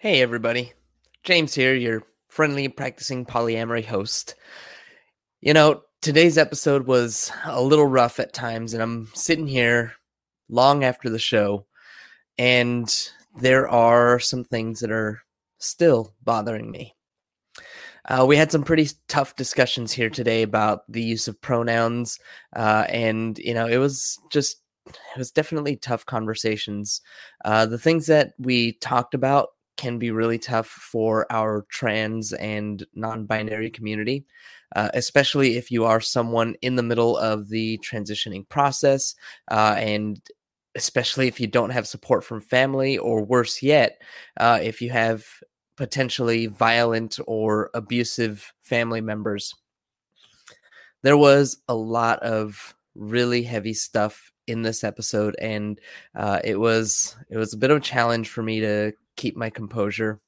Hey, everybody. James here, your friendly practicing polyamory host. You know, today's episode was a little rough at times, and I'm sitting here long after the show, and there are some things that are still bothering me. Uh, we had some pretty tough discussions here today about the use of pronouns, uh, and you know, it was just it was definitely tough conversations. Uh, the things that we talked about can be really tough for our trans and non binary community, uh, especially if you are someone in the middle of the transitioning process. Uh, and especially if you don't have support from family, or worse yet, uh, if you have potentially violent or abusive family members. There was a lot of really heavy stuff in this episode and uh, it was it was a bit of a challenge for me to keep my composure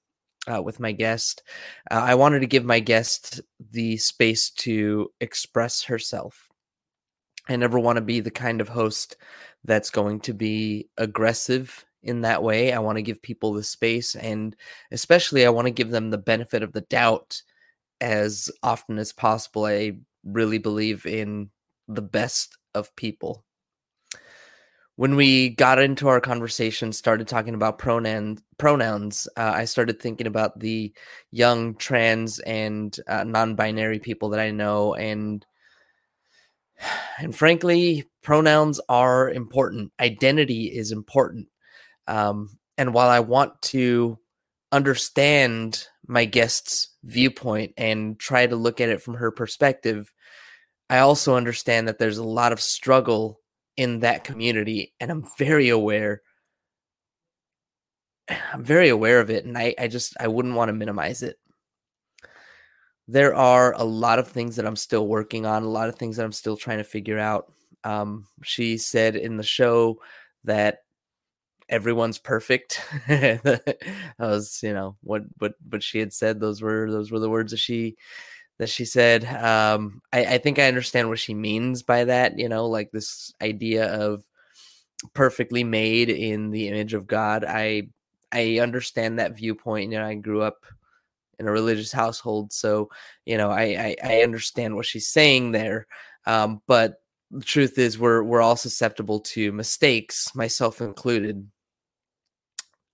uh, with my guest. Uh, I wanted to give my guest the space to express herself. I never want to be the kind of host that's going to be aggressive in that way. I want to give people the space, and especially, I want to give them the benefit of the doubt as often as possible. I really believe in the best of people when we got into our conversation, started talking about pronoun pronouns, uh, I started thinking about the young trans and uh, non-binary people that I know, and and frankly, pronouns are important. Identity is important. Um, and while I want to understand my guest's viewpoint and try to look at it from her perspective, I also understand that there's a lot of struggle in that community and i'm very aware i'm very aware of it and i, I just i wouldn't want to minimize it. There are a lot of things that i'm still working on a lot of things that i'm still trying to figure out. Um, she said in the show that everyone's perfect. That was you know what what what she had said those were those were the words that she that she said. Um, I, I think I understand what she means by that. You know, like this idea of perfectly made in the image of God. I I understand that viewpoint. You know, I grew up in a religious household, so you know, I I, I understand what she's saying there. Um, but the truth is, we're we're all susceptible to mistakes, myself included.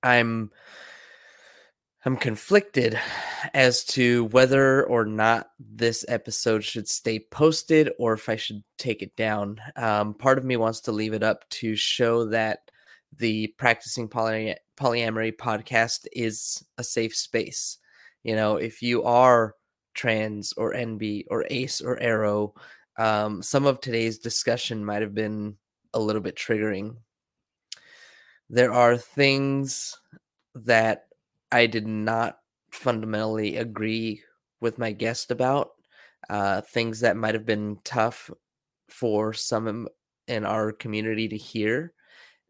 I'm I'm conflicted as to whether or not this episode should stay posted or if I should take it down. Um, part of me wants to leave it up to show that the Practicing Poly- Polyamory podcast is a safe space. You know, if you are trans or NB or ace or Aro, um, some of today's discussion might have been a little bit triggering. There are things that I did not fundamentally agree with my guest about. Uh, things that might have been tough for some in our community to hear,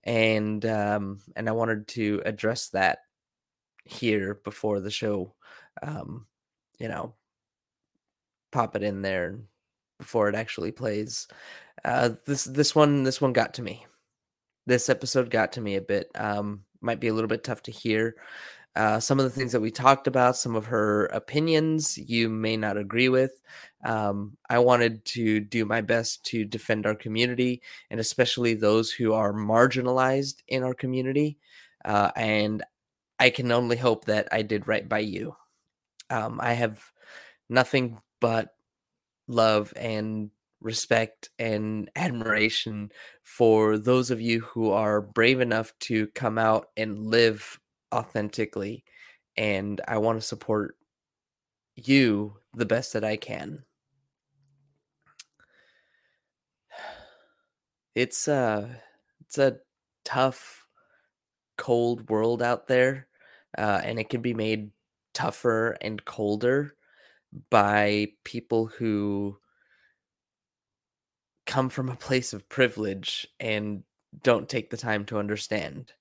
and um, and I wanted to address that here before the show. Um, you know, pop it in there before it actually plays. Uh, this this one this one got to me. This episode got to me a bit. Um, might be a little bit tough to hear uh, some of the things that we talked about, some of her opinions you may not agree with. Um, I wanted to do my best to defend our community and especially those who are marginalized in our community. Uh, and I can only hope that I did right by you. Um, I have nothing but love and respect and admiration for those of you who are brave enough to come out and live authentically and I want to support you the best that I can. It's uh it's a tough cold world out there uh, and it can be made tougher and colder by people who come from a place of privilege and don't take the time to understand.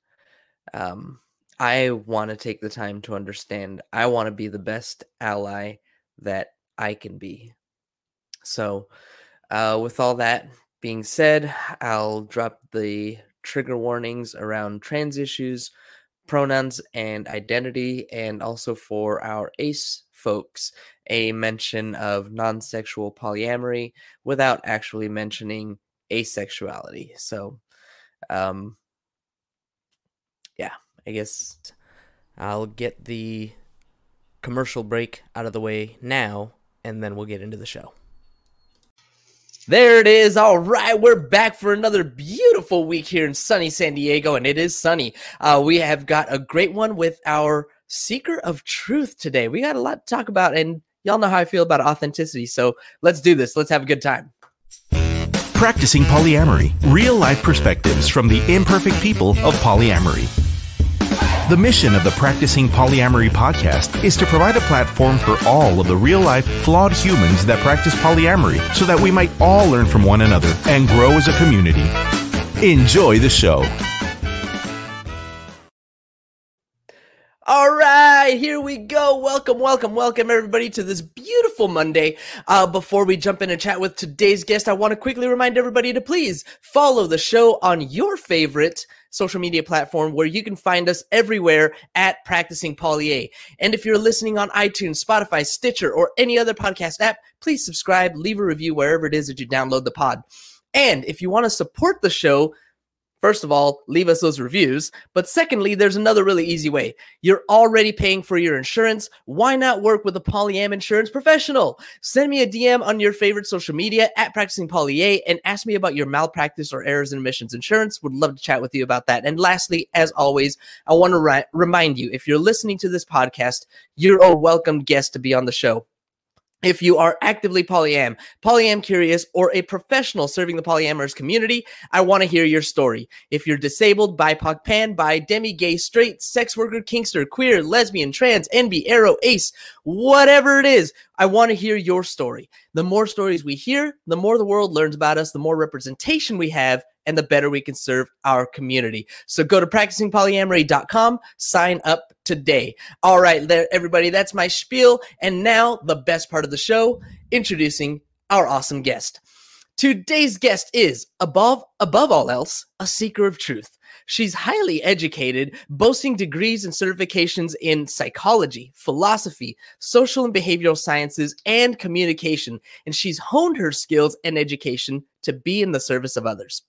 Um, I want to take the time to understand. I want to be the best ally that I can be. So, uh, with all that being said, I'll drop the trigger warnings around trans issues, pronouns and identity, and also for our ace folks, a mention of non sexual polyamory without actually mentioning asexuality. So, um, I guess I'll get the commercial break out of the way now, and then we'll get into the show. There it is. All right, we're back for another beautiful week here in sunny San Diego, and it is sunny. Uh, we have got a great one with our seeker of truth today. We got a lot to talk about, and y'all know how I feel about authenticity. So let's do this. Let's have a good time. Practicing polyamory, real life perspectives from the imperfect people of polyamory. The mission of the Practicing Polyamory podcast is to provide a platform for all of the real life, flawed humans that practice polyamory so that we might all learn from one another and grow as a community. Enjoy the show. All right, here we go. Welcome, welcome, welcome, everybody, to this beautiful Monday. Uh, before we jump in and chat with today's guest, I want to quickly remind everybody to please follow the show on your favorite social media platform where you can find us everywhere at Practicing Poly And if you're listening on iTunes, Spotify, Stitcher, or any other podcast app, please subscribe, leave a review wherever it is that you download the pod. And if you want to support the show, First of all, leave us those reviews. But secondly, there's another really easy way. You're already paying for your insurance. Why not work with a Polyam insurance professional? Send me a DM on your favorite social media at Practicing Poly and ask me about your malpractice or errors and omissions insurance. Would love to chat with you about that. And lastly, as always, I want to ri- remind you if you're listening to this podcast, you're a welcome guest to be on the show if you are actively polyam, polyam curious, or a professional serving the polyamorous community, I want to hear your story. If you're disabled, BIPOC, pan, bi, demi, gay, straight, sex worker, kinkster, queer, lesbian, trans, NB, aro, ace, whatever it is, I want to hear your story. The more stories we hear, the more the world learns about us, the more representation we have, and the better we can serve our community. So go to practicingpolyamory.com, sign up today. All right, everybody, that's my spiel. And now the best part of the show, introducing our awesome guest. Today's guest is, above above all else, a seeker of truth. She's highly educated, boasting degrees and certifications in psychology, philosophy, social and behavioral sciences, and communication. And she's honed her skills and education to be in the service of others.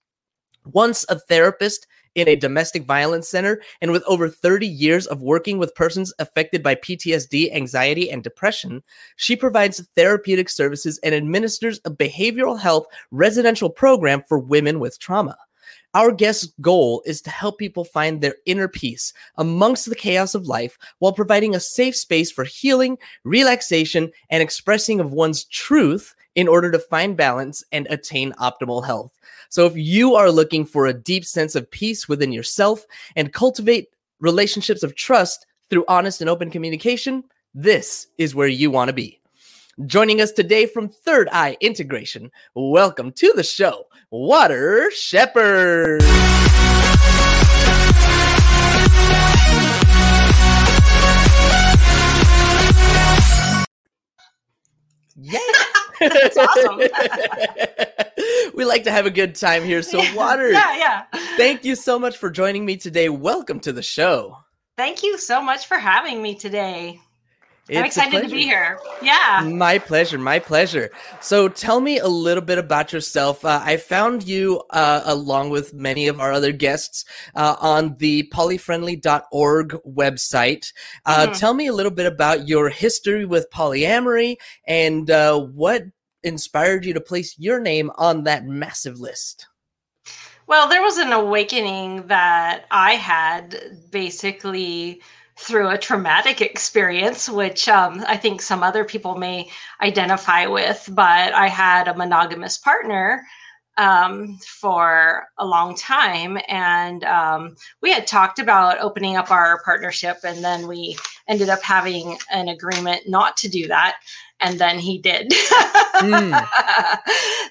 Once a therapist in a domestic violence center, and with over 30 years of working with persons affected by PTSD, anxiety, and depression, she provides therapeutic services and administers a behavioral health residential program for women with trauma. Our guest's goal is to help people find their inner peace amongst the chaos of life while providing a safe space for healing, relaxation, and expressing of one's truth in order to find balance and attain optimal health. So, if you are looking for a deep sense of peace within yourself and cultivate relationships of trust through honest and open communication, this is where you want to be. Joining us today from Third Eye Integration, welcome to the show, Water Shepherd. Yeah. That's awesome. we like to have a good time here. So, Water, yeah, yeah. Thank you so much for joining me today. Welcome to the show. Thank you so much for having me today. It's I'm excited to be here. Yeah. My pleasure. My pleasure. So tell me a little bit about yourself. Uh, I found you, uh, along with many of our other guests, uh, on the polyfriendly.org website. Uh, mm-hmm. Tell me a little bit about your history with polyamory and uh, what inspired you to place your name on that massive list. Well, there was an awakening that I had basically through a traumatic experience, which um, I think some other people may identify with. But I had a monogamous partner um, for a long time, and um, we had talked about opening up our partnership, and then we ended up having an agreement not to do that. And then he did. mm.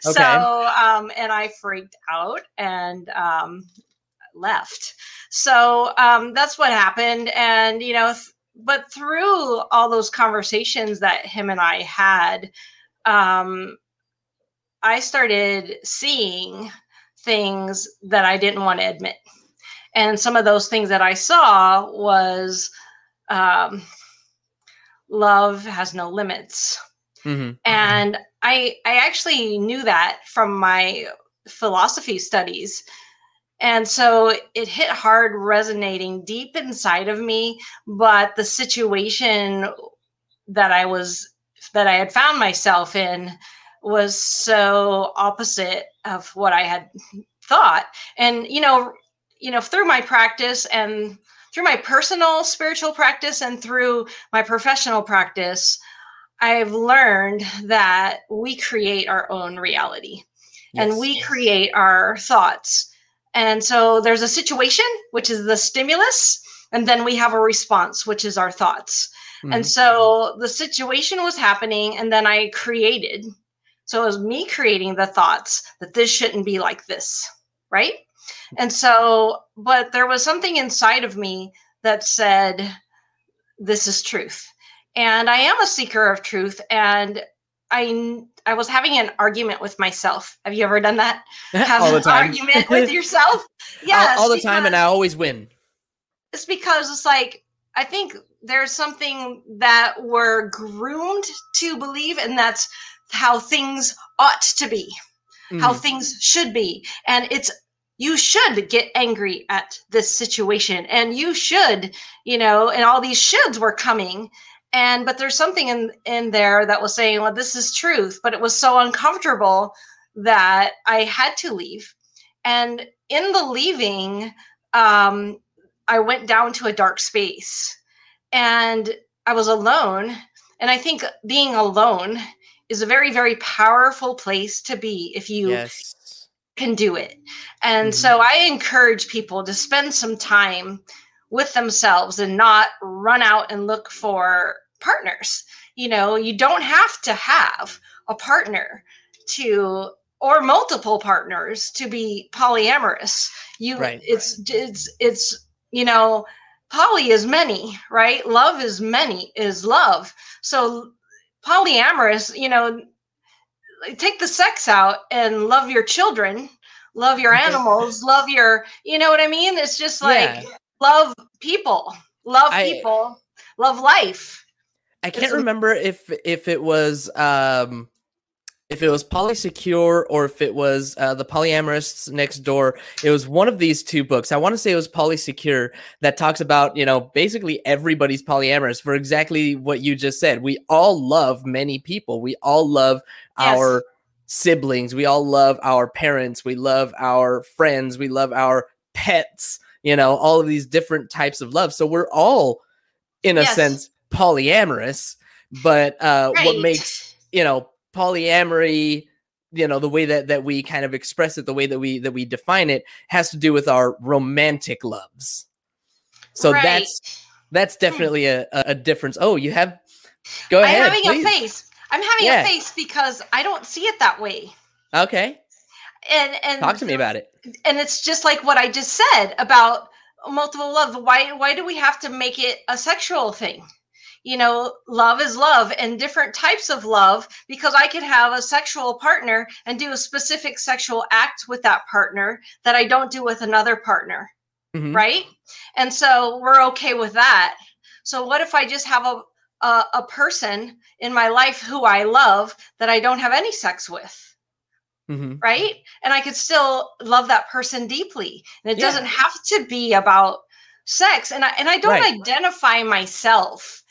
okay. So, um, and I freaked out and um, left. So um, that's what happened. And, you know, th- but through all those conversations that him and I had, um, I started seeing things that I didn't want to admit. and some of those things that i saw was um, love has no limits Mm-hmm. and i i actually knew that from my philosophy studies and so it hit hard resonating deep inside of me but the situation that i was that i had found myself in was so opposite of what i had thought. And you know you know through my practice and through my personal spiritual practice and through my professional practice i've learned that we create our own reality. And Yes. we create our thoughts and so there's a situation which is the stimulus and then we have a response which is our thoughts. And Mhm. so the situation was happening and then i created so it was me creating the thoughts that this shouldn't be like this right? And so but there was something inside of me that said this is truth. And i am a seeker of truth and i i was having an argument with myself have you ever done that have all the an time. argument with yourself All- all, the time, and I always win. it's because it's like I think there's something that we're groomed to believe, and that's how things ought to be, how Mhm. things should be, and it's you should get angry at this situation, and you should, you know, and all these shoulds were coming. And but there's something in in there that was saying, well, this is truth, but it was so uncomfortable that I had to leave. And in the leaving, um, I went down to a dark space and I was alone. And I think being alone is a very, very powerful place to be if you yes. can do it. And Mhm. so I encourage people to spend some time with themselves and not run out and look for partners. You know, you don't have to have a partner to or multiple partners to be polyamorous. You Right. it's it's it's you know, poly is many, right? Love is many is love. So polyamorous, you know, take the sex out and love your children, love your animals, love your, you know what I mean? It's just like Yeah. love people, love I- people, love life. I can't remember if if it was um if it was polysecure or if it was uh, the polyamorists next door. It was one of these two books. I want to say it was polysecure that talks about you know basically everybody's polyamorous for exactly what you just said. We all love many people. We all love Yes. our siblings. We all love our parents. We love our friends. We love our pets you know all of these different types of love. So we're all in a Yes. sense polyamorous but uh what makes you know polyamory you know the way that that we kind of express it the way that we that we define it has to do with our romantic loves so Right. that's that's definitely a, a a difference oh you have go ahead I'm having please. a face. I'm having Yeah. a face because I don't see it that way. okay And and talk to me about it and it's just like what I just said about multiple love. Why why do we have to make it a sexual thing? You know, love is love and different types of love because I could have a sexual partner and do a specific sexual act with that partner that I don't do with another partner, Mhm. right? And so we're okay with that. So what if I just have a a, a person in my life who I love that I don't have any sex with? Mhm. right? And I could still love that person deeply. And it Yeah. doesn't have to be about sex. And I and I don't Right. identify myself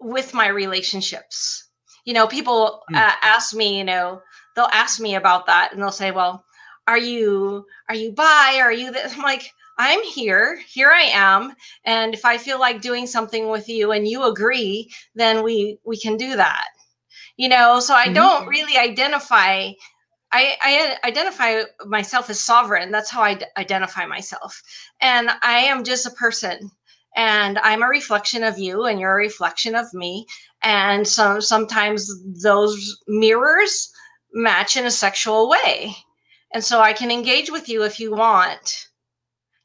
with my relationships. You know, people Mm. uh, ask me, you know, they'll ask me about that and they'll say, "Well, are you are you bi? Are you this?" I'm like, "I'm here. Here I am. And if I feel like doing something with you and you agree, then we we can do that." You know, so I Mhm. don't really identify I, I identify myself as sovereign. That's how I d- identify myself. And I am just a person. And I'm a reflection of you, and you're a reflection of me. And so sometimes those mirrors match in a sexual way. And so I can engage with you if you want,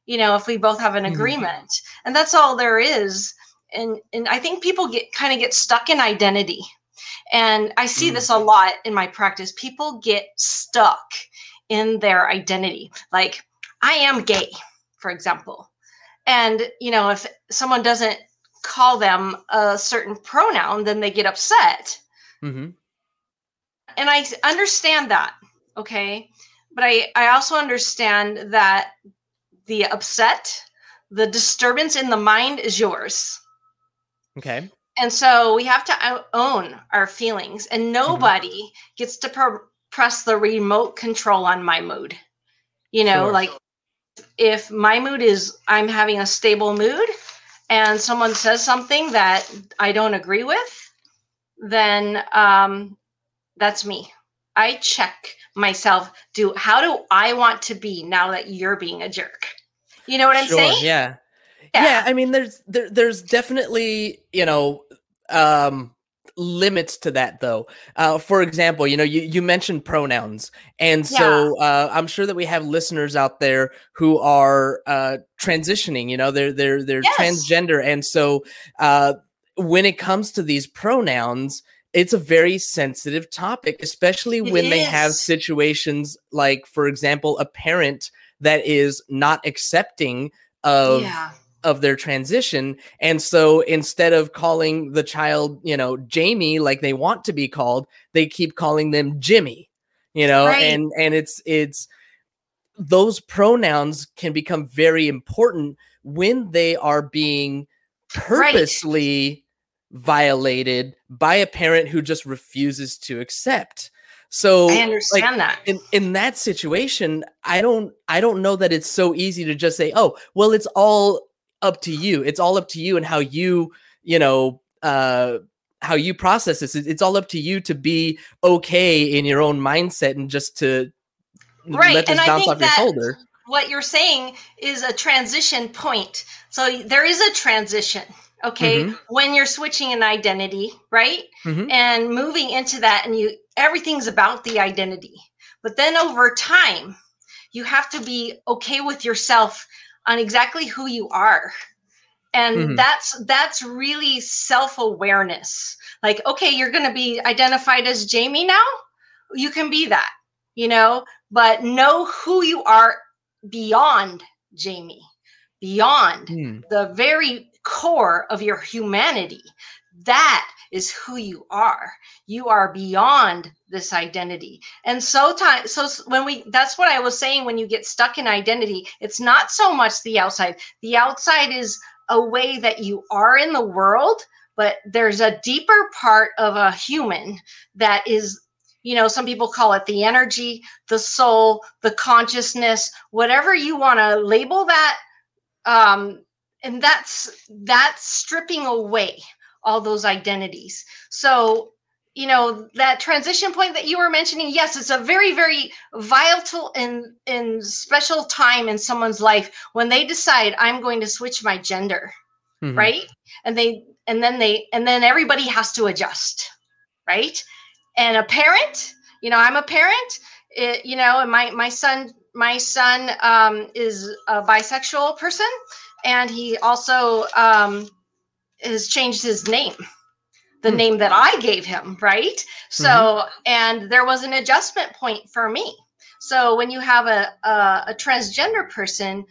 you know, if we both have an Mhm. agreement. And that's all there is. And and I think people get kind of get stuck in identity. And I see Mm. this a lot in my practice. People get stuck in their identity. Like, I am gay, for example. And, you know, if someone doesn't call them a certain pronoun, then they get upset. Mm-hmm. And I understand that. Okay. But I, I also understand that the upset, the disturbance in the mind is yours. Okay. And so we have to own our feelings, and Mm-hmm. nobody gets to pr- press the remote control on my mood. You know, Sure. like if my mood is I'm having a stable mood and someone says something that I don't agree with, then um, that's me. I check myself. Do how do I want to be now that you're being a jerk? You know what I'm Sure, saying? Yeah. yeah i mean there's there, there's definitely you know um limits to that though uh for example you know you you mentioned pronouns and so uh i'm sure that we have listeners out there who are uh transitioning you know they're they're they're Yes. transgender and so uh when it comes to these pronouns it's a very sensitive topic especially It when they have situations like for example a parent that is not accepting of yeah. Of their transition and so instead of calling the child you know jamie like they want to be called they keep calling them jimmy you know Right. and and it's it's those pronouns can become very important when they are being purposely violated by a parent who just refuses to accept so I understand that. in in that situation i don't i don't know that it's so easy to just say oh well it's all up to you it's all up to you and how you you know uh how you process this it's all up to you to be okay in your own mindset and just to Right, let this and I bounce think off your that- shoulder what you're saying is a transition point. So there is a transition, okay, Mhm. when you're switching an identity, right? Mhm. And moving into that and you everything's about the identity. But then over time, you have to be okay with yourself on exactly who you are. And Mhm. that's that's really self-awareness. Like, okay, you're going to be identified as Jamie now? You can be that, you know, but know who you are beyond Jamie, beyond Hmm. the very core of your humanity. That is who you are. You are beyond this identity. And so time so when we that's what I was saying when you get stuck in identity, it's not so much the outside. The outside is a way that you are in the world, but there's a deeper part of a human that is you know some people call it the energy the soul the consciousness whatever you want to label that um and that's that's stripping away all those identities. So you know that transition point that you were mentioning yes it's a very very vital and and special time in someone's life when they decide i'm going to switch my gender Mhm. right? And they and then they and then everybody has to adjust right? And a parent you know i'm a parent it, you know and my my son my son um, is a bisexual person and he also um, has changed his name the Hmm. name that i gave him right? So and there was an adjustment point for me. So when you have a, a, a transgender person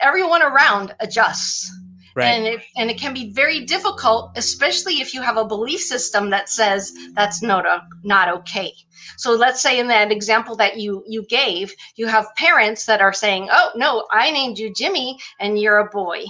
everyone around adjusts. Right. And it and it can be very difficult especially if you have a belief system that says that's not a, not okay. So let's say in that example that you you gave you have parents that are saying oh no i named you jimmy and you're a boy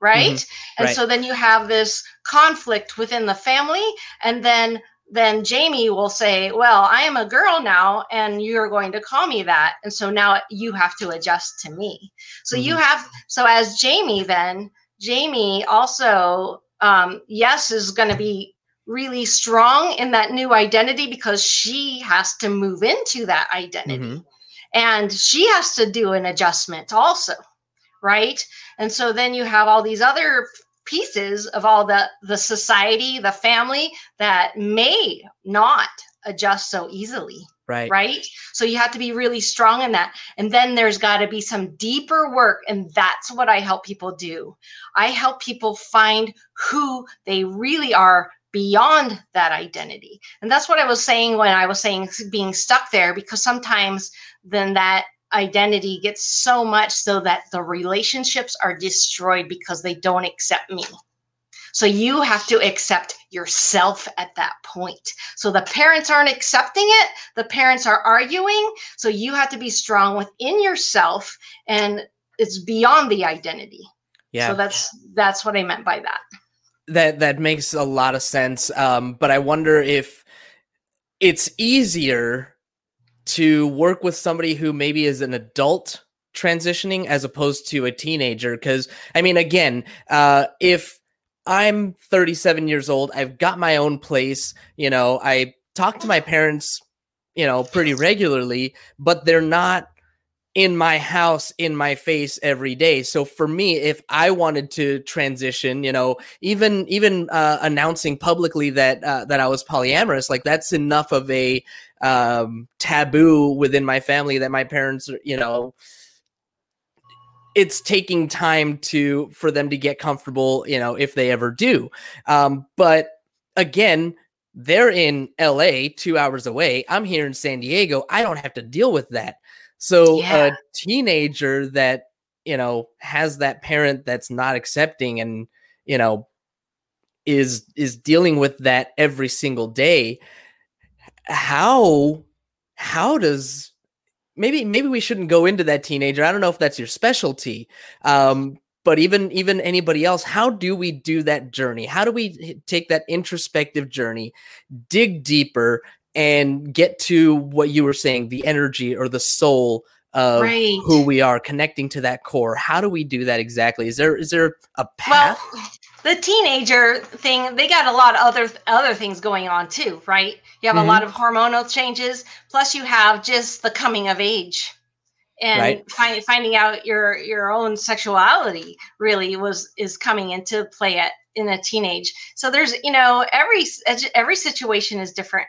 right? And right. so then you have this conflict within the family and then then jamie will say well i am a girl now and you're going to call me that and so now you have to adjust to me. So you have so as jamie then jamie also um, yes is going to be really strong in that new identity because she has to move into that identity. Mhm. and she has to do an adjustment also right and so then you have all these other pieces of all the the society the family that may not adjust so easily right. right? So you have to be really strong in that. And then there's got to be some deeper work and that's what i help people do. I help people find who they really are beyond that identity. And that's what i was saying when i was saying being stuck there because sometimes then that identity gets so much so that the relationships are destroyed because they don't accept me. So you have to accept yourself at that point. So the parents aren't accepting it, the parents are arguing. So you have to be strong within yourself and it's beyond the identity. Yeah. So that's that's what I meant by that. That that makes a lot of sense. Um, but I wonder if it's easier to work with somebody who maybe is an adult transitioning as opposed to a teenager because i mean again uh if i'm 37 years old i've got my own place you know i talk to my parents you know pretty regularly but they're not in my house in my face every day. So for me if i wanted to transition you know even even uh, announcing publicly that uh, that i was polyamorous like that's enough of a um, taboo within my family that my parents you know it's taking time to for them to get comfortable you know if they ever do um, but again they're in la two hours away i'm here in san diego i don't have to deal with that so yeah. a teenager that, you know, has that parent that's not accepting and, you know, is is dealing with that every single day. How how does maybe maybe we shouldn't go into that teenager. I don't know if that's your specialty. Um, but even even anybody else how do we do that journey how do we take that introspective journey dig deeper and get to what you were saying the energy or the soul of right. who we are connecting to that core how do we do that exactly is there is there a path well, the teenager thing they got a lot of other other things going on too right you have mm-hmm. a lot of hormonal changes plus you have just the coming of age and right. find, finding out your your own sexuality really was is coming into play at in a teenage so there's you know every every situation is different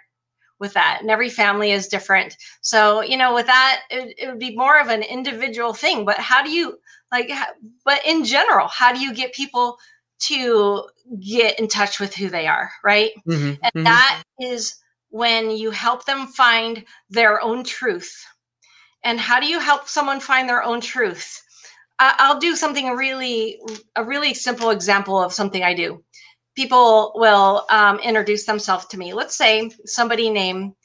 with that and every family is different so you know with that it, it would be more of an individual thing but how do you like but in general how do you get people to get in touch with who they are right mm-hmm, and mm-hmm. that is when you help them find their own truth and how do you help someone find their own truth i'll do something really a really simple example of something i do people will um, introduce themselves to me. Let's say somebody name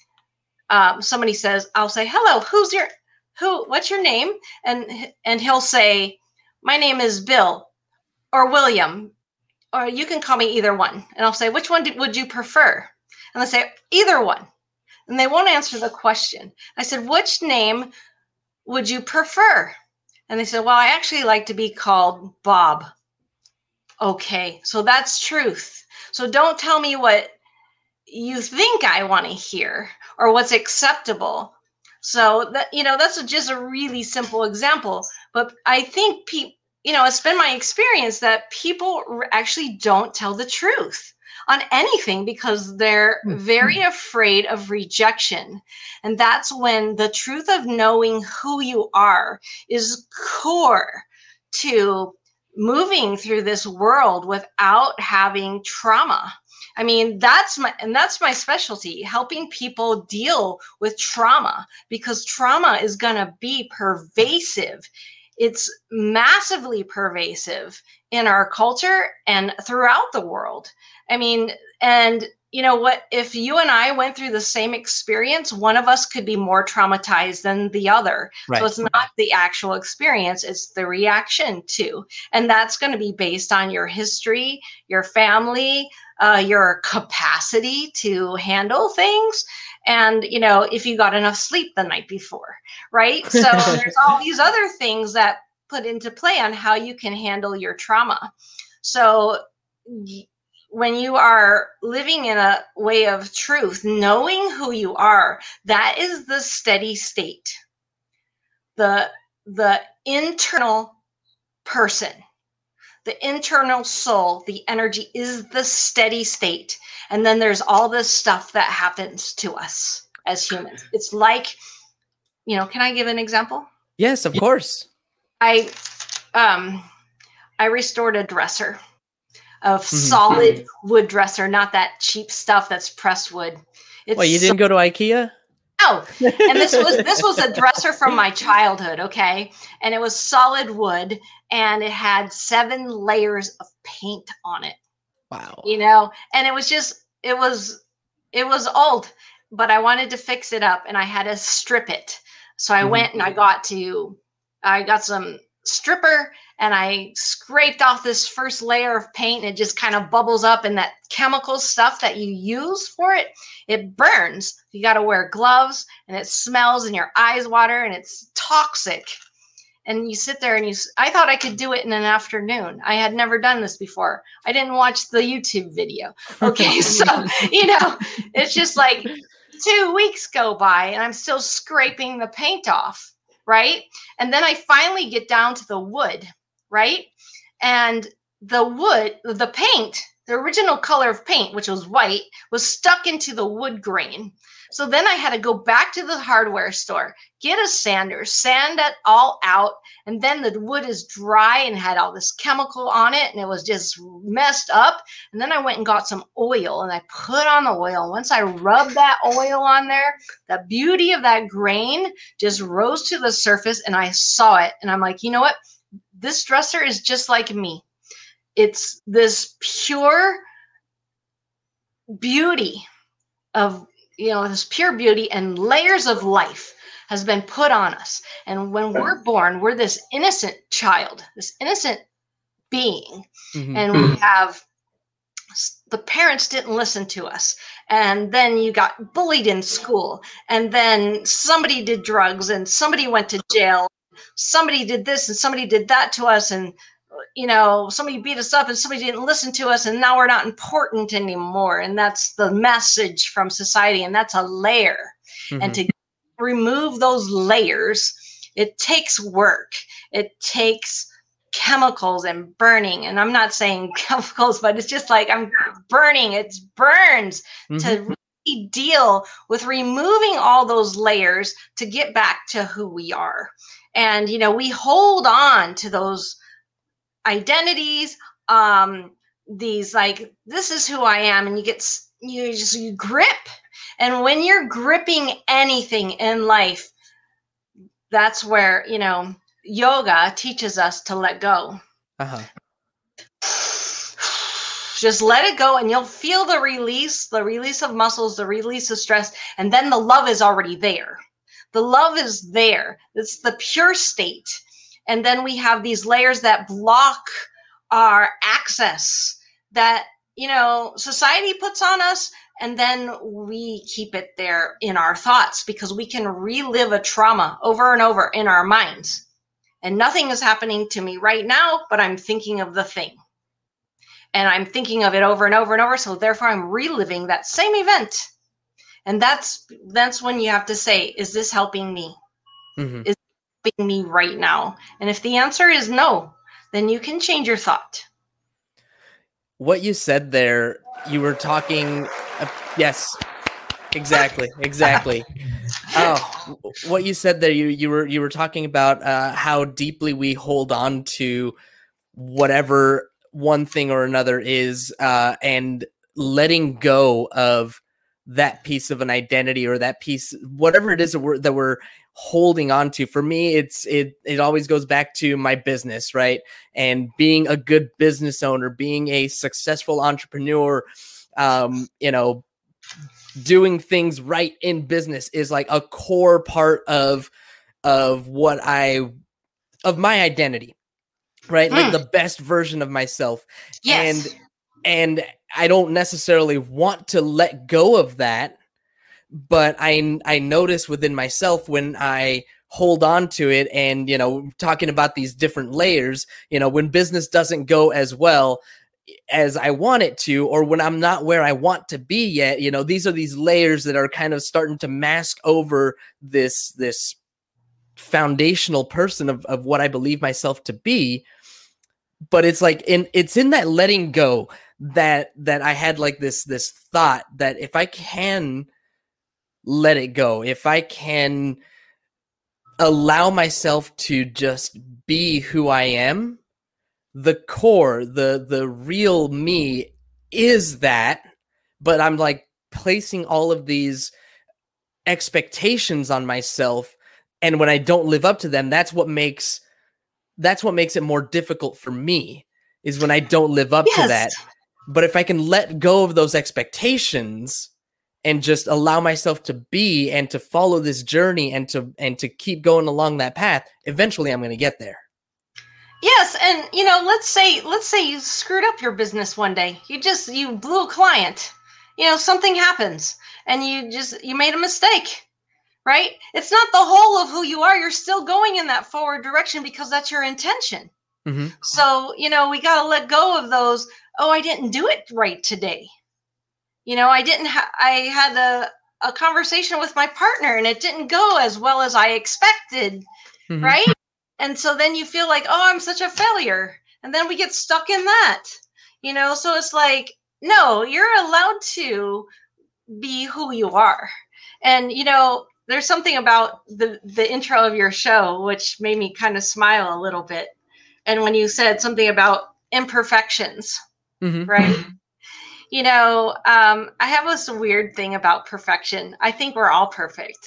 um, somebody says, "I'll say hello. Who's your who? What's your name?" And and he'll say, "My name is Bill or William, or you can call me either one." And I'll say, "Which one do, would you prefer?" And they say, "Either one." And they won't answer the question. I said, "Which name would you prefer?" And they said, "Well, I actually like to be called Bob." okay. So that's truth. So don't tell me what you think I want to hear or what's acceptable. So that you know that's just a really simple example, but I think people you know it's been my experience that people actually don't tell the truth on anything because they're mm-hmm. very afraid of rejection. And that's when the truth of knowing who you are is core to moving through this world without having trauma. I mean, that's my and that's my specialty, helping people deal with trauma because trauma is going to be pervasive. It's massively pervasive in our culture and throughout the world. I mean, and you know what if you and i went through the same experience one of us could be more traumatized than the other right. so it's not the actual experience it's the reaction to and that's going to be based on your history your family uh, your capacity to handle things and you know if you got enough sleep the night before right? So there's all these other things that put into play on how you can handle your trauma. So when you are living in a way of truth, knowing who you are, that is the steady state. The the internal person, the internal soul, the energy is the steady state. And then there's all this stuff that happens to us as humans. It's like, you know, can I give an example? Yes, of course. I um I restored a dresser of mm-hmm. solid wood dresser, not that cheap stuff that's pressed wood. It's well, you didn't so- go to IKEA? Know. And this was this was a dresser from my childhood, okay? And it was solid wood and it had seven layers of paint on it. Wow. You know, and it was just it was it was old, but I wanted to fix it up and I had to strip it. So I mm-hmm. went and I got to I got some stripper and I scraped off this first layer of paint and it just kind of bubbles up and that chemical stuff that you use for it, it burns. You got to wear gloves and it smells and your eyes water and it's toxic. And you sit there and you, I thought I could do it in an afternoon. I had never done this before. I didn't watch the YouTube video. Okay. so, you know, it's just like two weeks go by and I'm still scraping the paint off right? And then I finally get down to the wood, right? And the wood, the paint, the original color of paint, which was white, was stuck into the wood grain. So then I had to go back to the hardware store, get a sander, sand it all out, and then the wood is dry and had all this chemical on it, and it was just messed up. And then I went and got some oil and I put on the oil. Once I rubbed that oil on there, the beauty of that grain just rose to the surface, and I saw it. And I'm like, you know what? This dresser is just like me. It's this pure beauty of you know, this pure beauty and layers of life has been put on us. And when we're born, we're this innocent child, this innocent being. Mm-hmm. And we have the parents didn't listen to us. And then you got bullied in school. And then somebody did drugs and somebody went to jail. Somebody did this and somebody did that to us. And you know, somebody beat us up and somebody didn't listen to us and now we're not important anymore. And that's the message from society. And that's a layer. Mm-hmm. And to remove those layers, it takes work. It takes chemicals and burning. And I'm not saying chemicals, but it's just like I'm burning, it burns mm-hmm. to really deal with removing all those layers to get back to who we are. And, you know, we hold on to those identities um these like this is who i am and you get you just you grip. And when you're gripping anything in life that's where you know yoga teaches us to let go. Uh-huh. just let it go and you'll feel the release the release of muscles the release of stress and then the love is already there the love is there it's the pure state and then we have these layers that block our access that, you know, society puts on us. And then we keep it there in our thoughts because we can relive a trauma over and over in our minds. And nothing is happening to me right now, but I'm thinking of the thing. And I'm thinking of it over and over and over. So therefore, I'm reliving that same event. And that's that's when you have to say, is this helping me? Mm-hmm. Is me right now? And if the answer is no, then you can change your thought. What you said there, you were talking. Uh, yes, exactly, exactly. oh, what you said there, you you were you were talking about uh, how deeply we hold on to whatever one thing or another is, uh, and letting go of that piece of an identity or that piece, whatever it is that we're, that we're holding on to for me it's it it always goes back to my business right and being a good business owner being a successful entrepreneur um you know doing things right in business is like a core part of of what i of my identity right like hmm. the best version of myself yes. and and i don't necessarily want to let go of that but I I notice within myself when I hold on to it and you know talking about these different layers you know when business doesn't go as well as I want it to or when I'm not where I want to be yet you know these are these layers that are kind of starting to mask over this this foundational person of, of what I believe myself to be. But it's like in it's in that letting go that that I had like this this thought that if I can let it go, if I can allow myself to just be who I am, the core, the the real me is that, but I'm like placing all of these expectations on myself and when I don't live up to them, that's what makes that's what makes it more difficult for me is when I don't live up yes. to that. But if I can let go of those expectations and just allow myself to be and to follow this journey and to and to keep going along that path, eventually I'm going to get there. Yes, and you know, let's say let's say you screwed up your business one day. You just you blew a client. You know, something happens and you just you made a mistake. Right? It's not the whole of who you are. You're still going in that forward direction because that's your intention. Mm-hmm. So, you know, we got to let go of those, oh, I didn't do it right today. You know, I didn't ha- I had a a conversation with my partner and it didn't go as well as I expected, mm-hmm. right? And so then you feel like, oh, I'm such a failure. And then we get stuck in that, you know? So it's like, no, you're allowed to be who you are. And, you know, there's something about the, the intro of your show which made me kind of smile a little bit. And when you said something about imperfections, mm-hmm. right? You know, um, I have this weird thing about perfection. I think we're all perfect.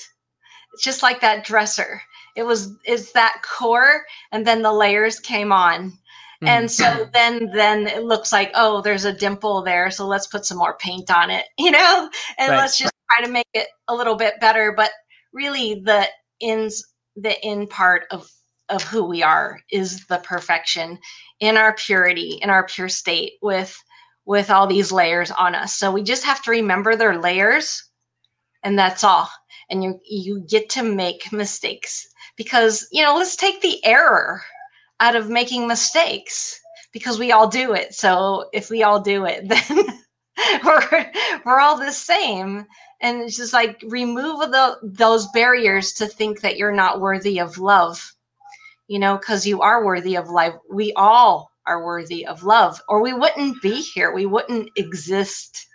It's just like that dresser it was is that core and then the layers came on mm-hmm. and so then then it looks like oh there's a dimple there so let's put some more paint on it you know and right. let's just try to make it a little bit better but really the ins the in part of of who we are is the perfection in our purity in our pure state with with all these layers on us. So we just have to remember their layers and that's all. And you you get to make mistakes because you know let's take the error out of making mistakes because we all do it. So if we all do it then we're we're all the same. And it's just like remove the those barriers to think that you're not worthy of love you know because you are worthy of life. We all are worthy of love or we wouldn't be here. We wouldn't exist.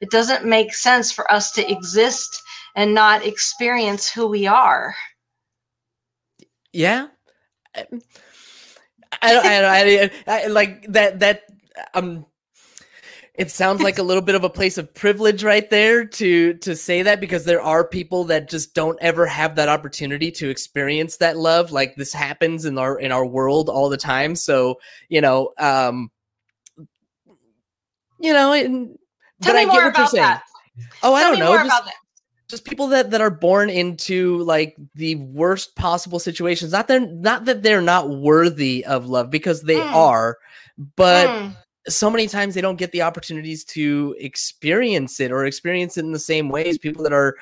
It doesn't make sense for us to exist and not experience who we are. Yeah. I, don't, I, don't, I, I, like that, that, um, it sounds like a little bit of a place of privilege right there to to say that because there are people that just don't ever have that opportunity to experience that love like this happens in our in our world all the time so you know um you know and, but i get what you're saying that. oh Tell i don't know just, just people that that are born into like the worst possible situations not that not that they're not worthy of love because they mm. are but mm. So many times they don't get the opportunities to experience it or experience it in the same ways people that are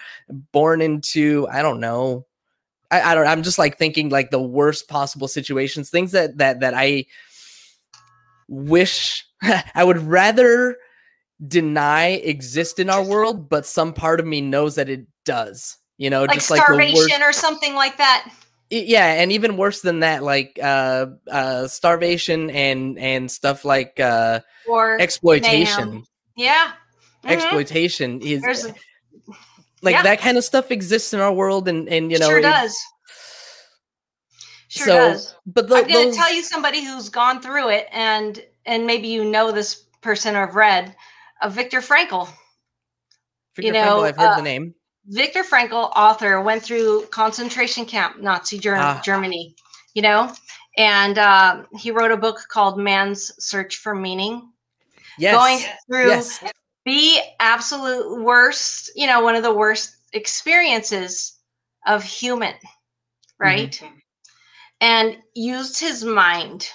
born into i don't know I, I don't i'm just like thinking like the worst possible situations things that that that i wish i would rather deny exist in our world, but some part of me knows that it does. You know, like just starvation like starvation or something like that. Yeah, and even worse than that, like uh, uh, starvation and and stuff like uh, or exploitation. Mayhem. Yeah, mm-hmm. exploitation is a, like yeah. that kind of stuff exists in our world, and and you know, sure it, does. Sure so, does. But the, I'm going to tell you somebody who's gone through it, and and maybe you know this person or have read of Viktor Frankl. Viktor you know, Frankl, I've heard uh, the name. Viktor Frankl, author, went through concentration camp, Nazi Ger- ah. Germany. You know, and uh, he wrote a book called Man's Search for Meaning. Yes. Going through yes. the absolute worst, you know, one of the worst experiences of human, right? Mm-hmm. And used his mind,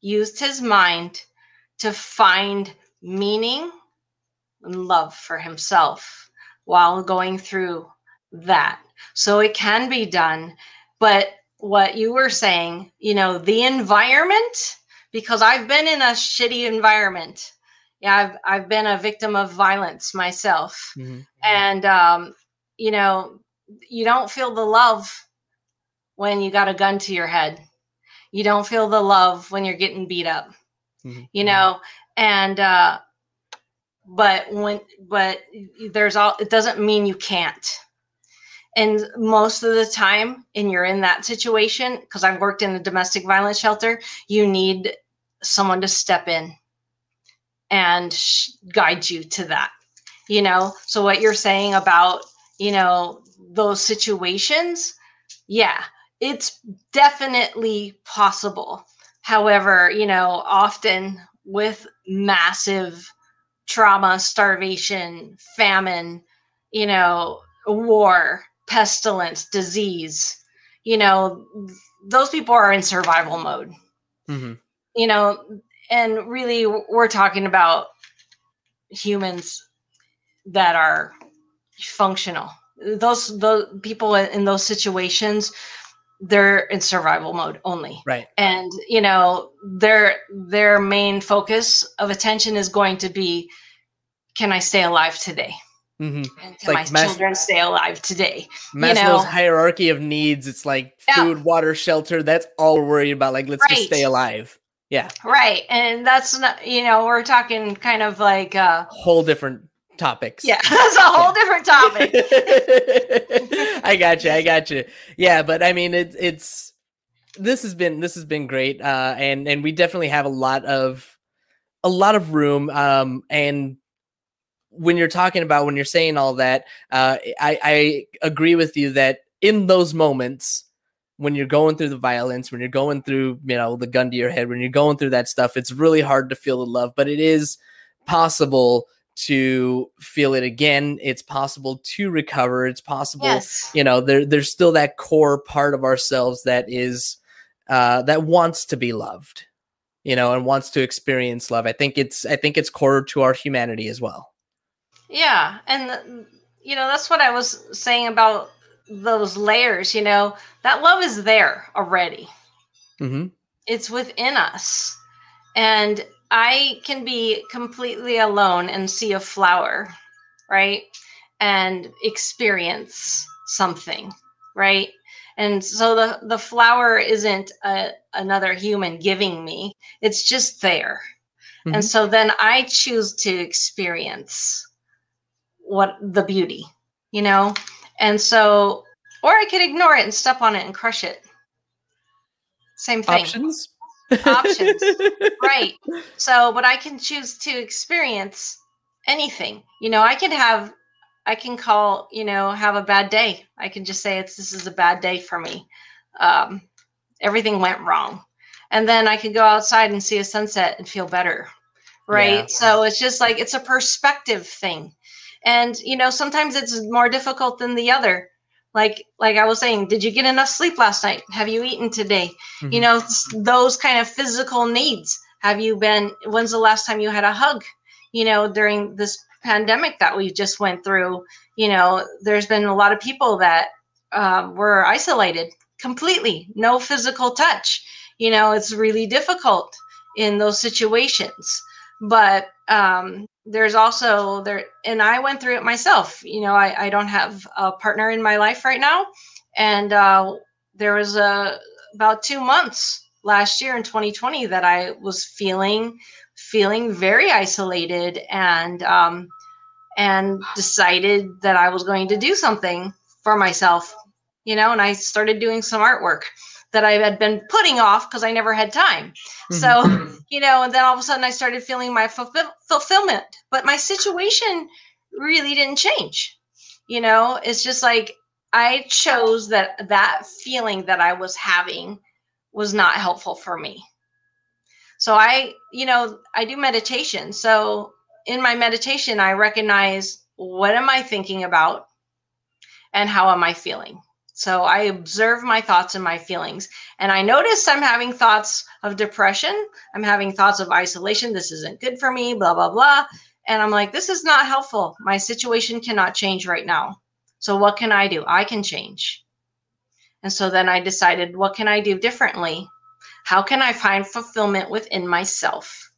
used his mind to find meaning and love for himself while going through that. So it can be done. But what you were saying, you know, the environment, because I've been in a shitty environment. Yeah, I've I've been a victim of violence myself. Mm-hmm. And um, you know, you don't feel the love when you got a gun to your head. You don't feel the love when you're getting beat up. Mm-hmm. You know, and uh but when but there's all it doesn't mean you can't and most of the time and you're in that situation because i've worked in a domestic violence shelter you need someone to step in and guide you to that you know so what you're saying about you know, those situations, yeah, it's definitely possible. However, you know, often with massive trauma, starvation, famine, you know, war, pestilence, disease, you know, those people are in survival mode. Mm-hmm. You know, and really we're talking about humans that are functional. Those those people in those situations they're in survival mode only right and you know their their main focus of attention is going to be can i stay alive today mm-hmm. and can like my Mas- children stay alive today maslow's you know? hierarchy of needs it's like food yeah. water shelter that's all we're worried about like let's right. just stay alive yeah right and that's not you know we're talking kind of like a whole different topics. Yeah, that's a whole yeah. different topic. I got you. I got you. Yeah, but I mean, it's it's this has been this has been great, uh, and and we definitely have a lot of a lot of room. Um, and when you're talking about when you're saying all that, uh, I I agree with you that in those moments when you're going through the violence, when you're going through, you know, the gun to your head, when you're going through that stuff, it's really hard to feel the love, but it is possible to feel it again. It's possible to recover. It's possible, yes. you know, there, there's still that core part of ourselves that is uh, that wants to be loved, you know, and wants to experience love. I think it's I think it's core to our humanity as well. Yeah, and you know that's what I was saying about those layers. You know, that love is there already. Mm-hmm. It's within us, and I can be completely alone and see a flower, right? And experience something, right? And so the the flower isn't a, another human giving me; it's just there. Mm-hmm. And so then I choose to experience what the beauty, you know. And so, or I could ignore it and step on it and crush it. Same thing. Options options. Right. So but i can choose to experience anything. You know i can have i can call you know have a bad day. I can just say it's this is a bad day for me. Um, everything went wrong. And then i could go outside and see a sunset and feel better. Right? Yeah. so it's just like it's a perspective thing. And you know sometimes it's more difficult than the other like like i was saying did you get enough sleep last night? Have you eaten today? Mm-hmm. you know those kind of physical needs. Have you been when's the last time you had a hug? You know during this pandemic that we just went through you know there's been a lot of people that um, were isolated completely no physical touch. You know it's really difficult in those situations. But um, there's also there and i went through it myself. You know i, I don't have a partner in my life right now. And uh, there was a about two months last year in 2020 that i was feeling feeling very isolated and um, and decided that i was going to do something for myself you know and i started doing some artwork that I had been putting off because I never had time. Mm-hmm. So, you know, and then all of a sudden I started feeling my fulfill- fulfillment, but my situation really didn't change. You know, it's just like I chose that that feeling that I was having was not helpful for me. So I, you know, I do meditation. So in my meditation, I recognize what am I thinking about and how am I feeling? So I observe my thoughts and my feelings. And I notice I'm having thoughts of depression. I'm having thoughts of isolation. This isn't good for me, blah, blah, blah. And I'm like, this is not helpful. My situation cannot change right now. So what can I do? I can change. And so then I decided, what can I do differently? How can I find fulfillment within myself?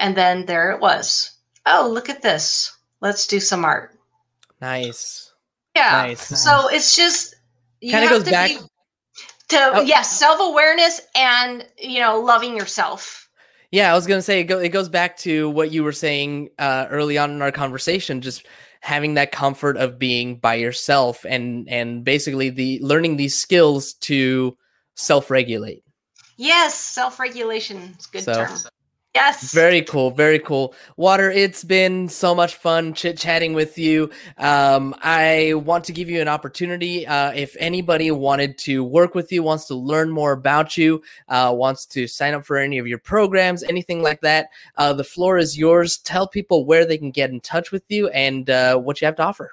And then there it was. Oh, look at this. Let's do some art. Nice. Yeah. Nice. So it's just kind of goes back to oh. yes, self awareness and you know loving yourself. Yeah, I was gonna say it, go, it goes back to what you were saying uh, early on in our conversation, just having that comfort of being by yourself and and basically the learning these skills to self regulate. Yes, self regulation is good so, term. Yes. Very cool. Very cool. Walter, it's been so much fun chit chatting with you. Um, I want to give you an opportunity. Uh, if anybody wanted to work with you, wants to learn more about you, uh, wants to sign up for any of your programs, anything like that, uh, the floor is yours. Tell people where they can get in touch with you and uh, what you have to offer.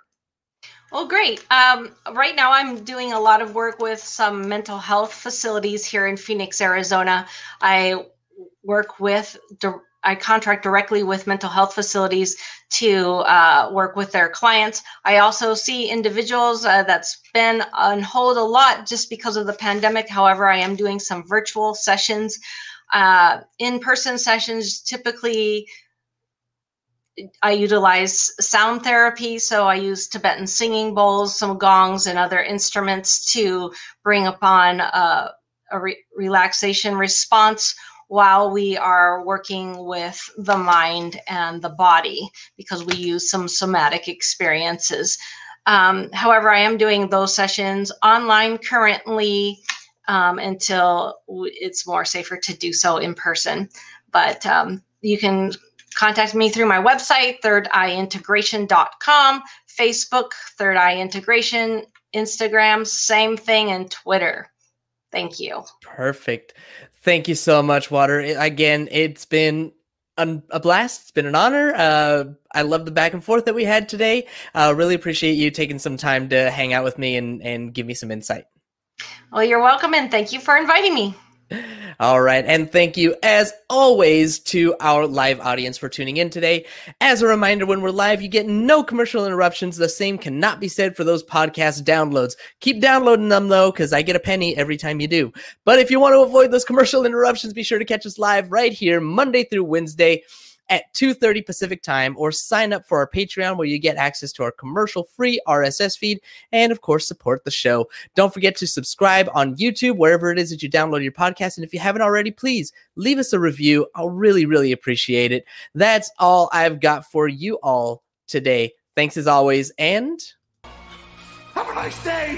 Well, great. Um, right now, I'm doing a lot of work with some mental health facilities here in Phoenix, Arizona. I work with I contract directly with mental health facilities to uh, work with their clients. I also see individuals uh, that's been on hold a lot just because of the pandemic. However, I am doing some virtual sessions. Uh, in person sessions typically I utilize sound therapy. So I use Tibetan singing bowls, some gongs, and other instruments to bring upon uh, a re- relaxation response while we are working with the mind and the body because we use some somatic experiences. Um, however, I am doing those sessions online currently um, until it's more safer to do so in person. But um, you can contact me through my website, thirdeyeintegration.com, Facebook, Third Eye Integration, Instagram, same thing, and Twitter. Thank you. Perfect. Thank you so much, Walter. Again, it's been a blast. It's been an honor. Uh, I love the back and forth that we had today. Uh, really appreciate you taking some time to hang out with me and, and give me some insight. Well, you're welcome, and thank you for inviting me. All right. And thank you, as always, to our live audience for tuning in today. As a reminder, when we're live, you get no commercial interruptions. The same cannot be said for those podcast downloads. Keep downloading them, though, because I get a penny every time you do. But if you want to avoid those commercial interruptions, be sure to catch us live right here, Monday through Wednesday at 2.30 Pacific time or sign up for our Patreon where you get access to our commercial-free RSS feed and, of course, support the show. Don't forget to subscribe on YouTube, wherever it is that you download your podcast. And if you haven't already, please leave us a review. I'll really, really appreciate it. That's all I've got for you all today. Thanks as always, and... Have a nice day!